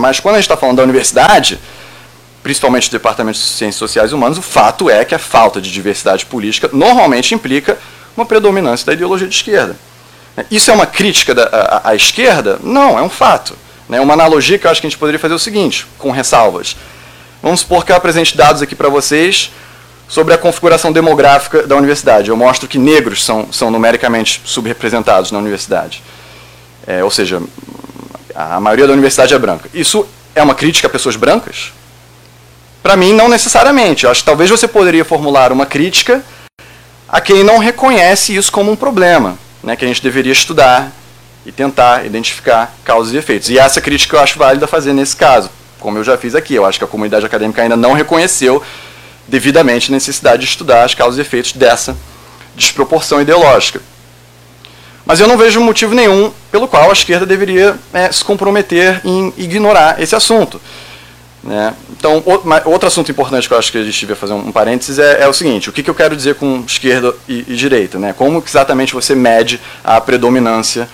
mas quando a gente está falando da universidade, principalmente os departamentos de ciências sociais e humanas, o fato é que a falta de diversidade política normalmente implica uma predominância da ideologia de esquerda. Isso é uma crítica da, à, à esquerda? Não, é um fato. Né? Uma analogia que eu acho que a gente poderia fazer é o seguinte, com ressalvas. Vamos supor que eu apresente dados aqui para vocês sobre a configuração demográfica da universidade. Eu mostro que negros são, são numericamente subrepresentados na universidade. É, ou seja, a maioria da universidade é branca. Isso é uma crítica a pessoas brancas? Para mim, não necessariamente. Eu acho que talvez você poderia formular uma crítica a quem não reconhece isso como um problema, né, que a gente deveria estudar e tentar identificar causas e efeitos. E essa crítica eu acho válida fazer nesse caso, como eu já fiz aqui. Eu acho que a comunidade acadêmica ainda não reconheceu devidamente a necessidade de estudar as causas e efeitos dessa desproporção ideológica. Mas eu não vejo motivo nenhum pelo qual a esquerda deveria é, se comprometer em ignorar esse assunto. Né? Então, outro assunto importante que eu acho que a gente devia fazer um parênteses é, é o seguinte: o que, que, eu quero dizer com esquerda e, e, direita? Né? Como exatamente você mede a predominância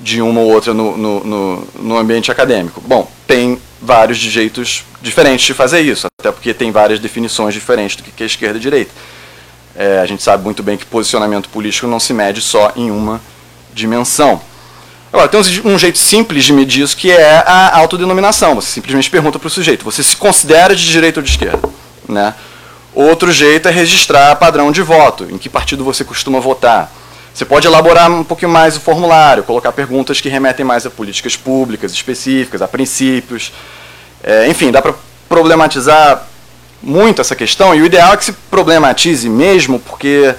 de uma ou outra no, no, no, no ambiente acadêmico? Bom, tem vários jeitos diferentes de fazer isso, até porque tem várias definições diferentes do que é esquerda e direita. É, a gente sabe muito bem que posicionamento político não se mede só em uma dimensão. Agora, tem um jeito simples de medir isso, que é a autodenominação. Você simplesmente pergunta para o sujeito, você se considera de direita ou de esquerda? Né? Outro jeito é registrar padrão de voto, em que partido você costuma votar. Você pode elaborar um pouquinho mais o formulário, colocar perguntas que remetem mais a políticas públicas específicas, a princípios. É, enfim, dá para problematizar muito essa questão, e o ideal é que se problematize mesmo, porque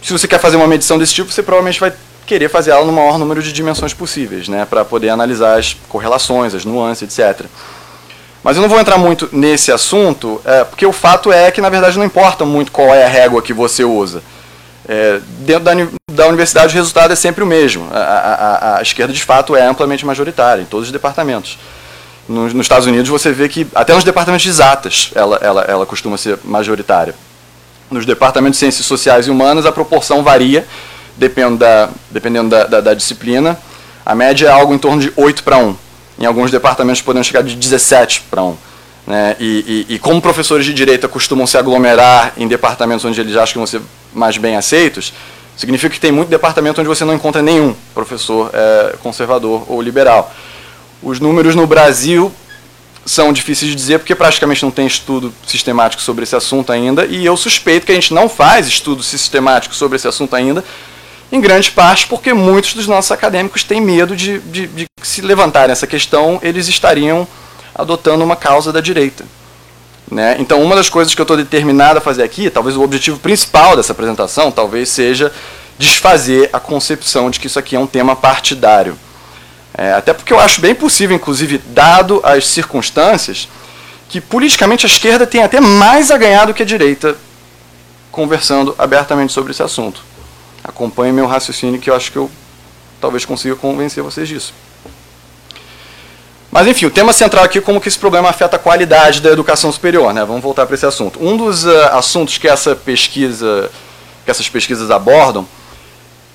se você quer fazer uma medição desse tipo, você provavelmente vai querer fazer ela no maior número de dimensões possíveis, né, para poder analisar as correlações, as nuances, etc. Mas eu não vou entrar muito nesse assunto, é, porque o fato é que, na verdade, não importa muito qual é a régua que você usa. É, dentro da, da, universidade, o resultado é sempre o mesmo. A, a, a, esquerda, de fato, é amplamente majoritária em todos os departamentos. Nos, nos, Estados Unidos, você vê que, até nos departamentos de exatas, ela, ela, ela costuma ser majoritária. Nos departamentos de ciências sociais e humanas, a proporção varia dependendo da, dependendo da, da, da disciplina. A média é algo em torno de 8 para 1. Em alguns departamentos podemos chegar de 17 para 1. Né? E, e, e, como professores de direito costumam se aglomerar em departamentos onde eles acham que vão ser mais bem aceitos, significa que tem muito departamento onde você não encontra nenhum professor é, conservador ou liberal. Os números no Brasil são difíceis de dizer porque praticamente não tem estudo sistemático sobre esse assunto ainda, e eu suspeito que a gente não faz estudo sistemático sobre esse assunto ainda, em grande parte porque muitos dos nossos acadêmicos têm medo de, de, de se levantarem essa questão, eles estariam adotando uma causa da direita. Né? Então, uma das coisas que eu estou determinado a fazer aqui, talvez o objetivo principal dessa apresentação, talvez seja desfazer a concepção de que isso aqui é um tema partidário. É, até porque eu acho bem possível, inclusive, dado as circunstâncias, que politicamente a esquerda tem até mais a ganhar do que a direita conversando abertamente sobre esse assunto. Acompanhe meu raciocínio que eu acho que eu talvez consiga convencer vocês disso. Mas enfim, o tema central aqui é como que esse problema afeta a qualidade da educação superior, né? Vamos voltar para esse assunto. Um dos uh, assuntos que essa pesquisa, que essas pesquisas abordam,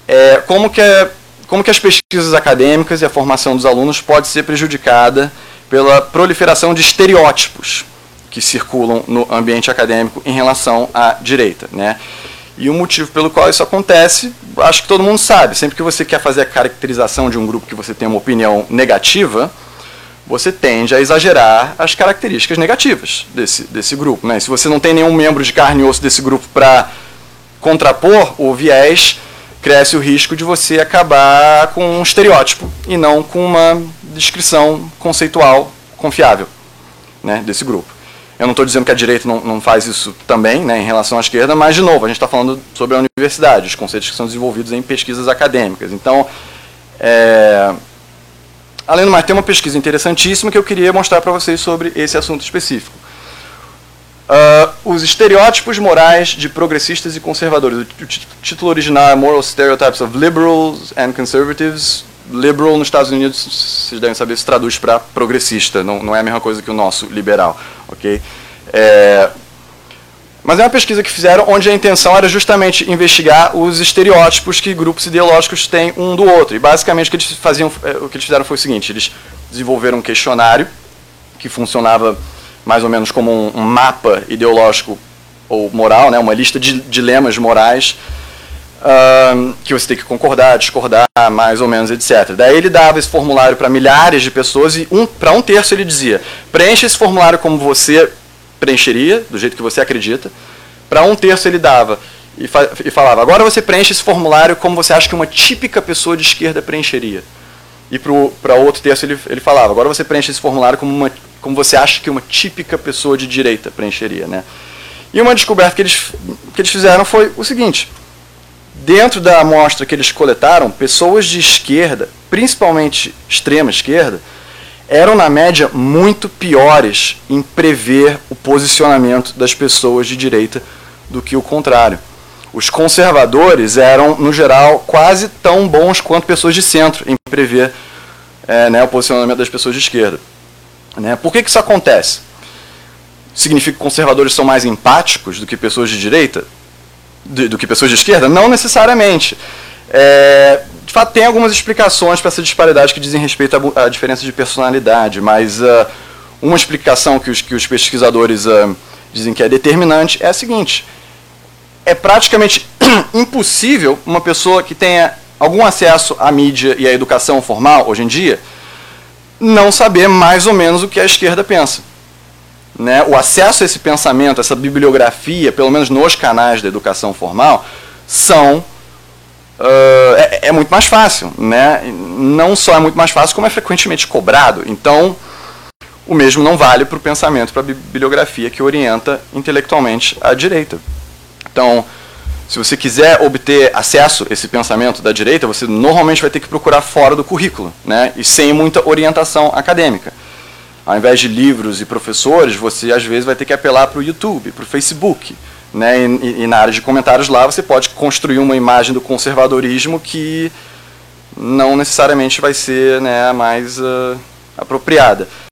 é como que, é, como que as pesquisas acadêmicas e a formação dos alunos pode ser prejudicada pela proliferação de estereótipos que circulam no ambiente acadêmico em relação à direita, né? E o motivo pelo qual isso acontece, acho que todo mundo sabe. Sempre que você quer fazer a caracterização de um grupo que você tem uma opinião negativa, você tende a exagerar as características negativas desse, desse grupo. Né? Se você não tem nenhum membro de carne e osso desse grupo para contrapor o viés, cresce o risco de você acabar com um estereótipo e não com uma descrição conceitual confiável né, desse grupo. Eu não estou dizendo que a direita não, não faz isso também, né, em relação à esquerda, mas, de novo, a gente está falando sobre a universidade, os conceitos que são desenvolvidos em pesquisas acadêmicas. Então, é, além do mais, tem uma pesquisa interessantíssima que eu queria mostrar para vocês sobre esse assunto específico. Uh, os estereótipos morais de progressistas e conservadores. O título original é Moral Stereotypes of Liberals and Conservatives, liberal nos Estados Unidos, vocês devem saber, se traduz para progressista, não, não é a mesma coisa que o nosso liberal, ok? É, mas é uma pesquisa que fizeram onde a intenção era justamente investigar os estereótipos que grupos ideológicos têm um do outro. E basicamente o que eles faziam, é, o que eles fizeram foi o seguinte: eles desenvolveram um questionário que funcionava mais ou menos como um, mapa ideológico ou moral, né, uma lista de dilemas morais que você tem que concordar, discordar, mais ou menos, etc. Daí ele dava esse formulário para milhares de pessoas e um, para um terço ele dizia: preencha esse formulário como você preencheria, do jeito que você acredita. Para um terço ele dava e, fa e falava: agora você preenche esse formulário como você acha que uma típica pessoa de esquerda preencheria. E para outro terço ele, ele falava: agora você preenche esse formulário como, uma, como você acha que uma típica pessoa de direita preencheria. Né? E uma descoberta que eles, que eles fizeram foi o seguinte: dentro da amostra que eles coletaram, pessoas de esquerda, principalmente extrema esquerda, eram na média muito piores em prever o posicionamento das pessoas de direita do que o contrário. Os conservadores eram, no geral, quase tão bons quanto pessoas de centro em prever é, né, o posicionamento das pessoas de esquerda. Né? Por que, que isso acontece? Significa que conservadores são mais empáticos do que pessoas de direita? Do, do que pessoas de esquerda? Não necessariamente. É, de fato, tem algumas explicações para essa disparidade que dizem respeito à, à diferença de personalidade, mas uh, uma explicação que os, que os pesquisadores uh, dizem que é determinante é a seguinte: é praticamente impossível uma pessoa que tenha algum acesso à mídia e à educação formal hoje em dia não saber mais ou menos o que a esquerda pensa né, o acesso a esse pensamento, essa bibliografia, pelo menos nos canais da educação formal, são uh, é, é, muito mais fácil, né? Não só é muito mais fácil, como é frequentemente cobrado. Então, o mesmo não vale para o pensamento, para a bibliografia que orienta intelectualmente a direita. Então, se você quiser obter acesso a esse pensamento da direita, você normalmente vai ter que procurar fora do currículo, né? E sem muita orientação acadêmica ao invés de livros e professores, você às vezes vai ter que apelar para o YouTube, para o Facebook. Né? E, e, na área de comentários lá você pode construir uma imagem do conservadorismo que não necessariamente vai ser né, a mais uh, apropriada.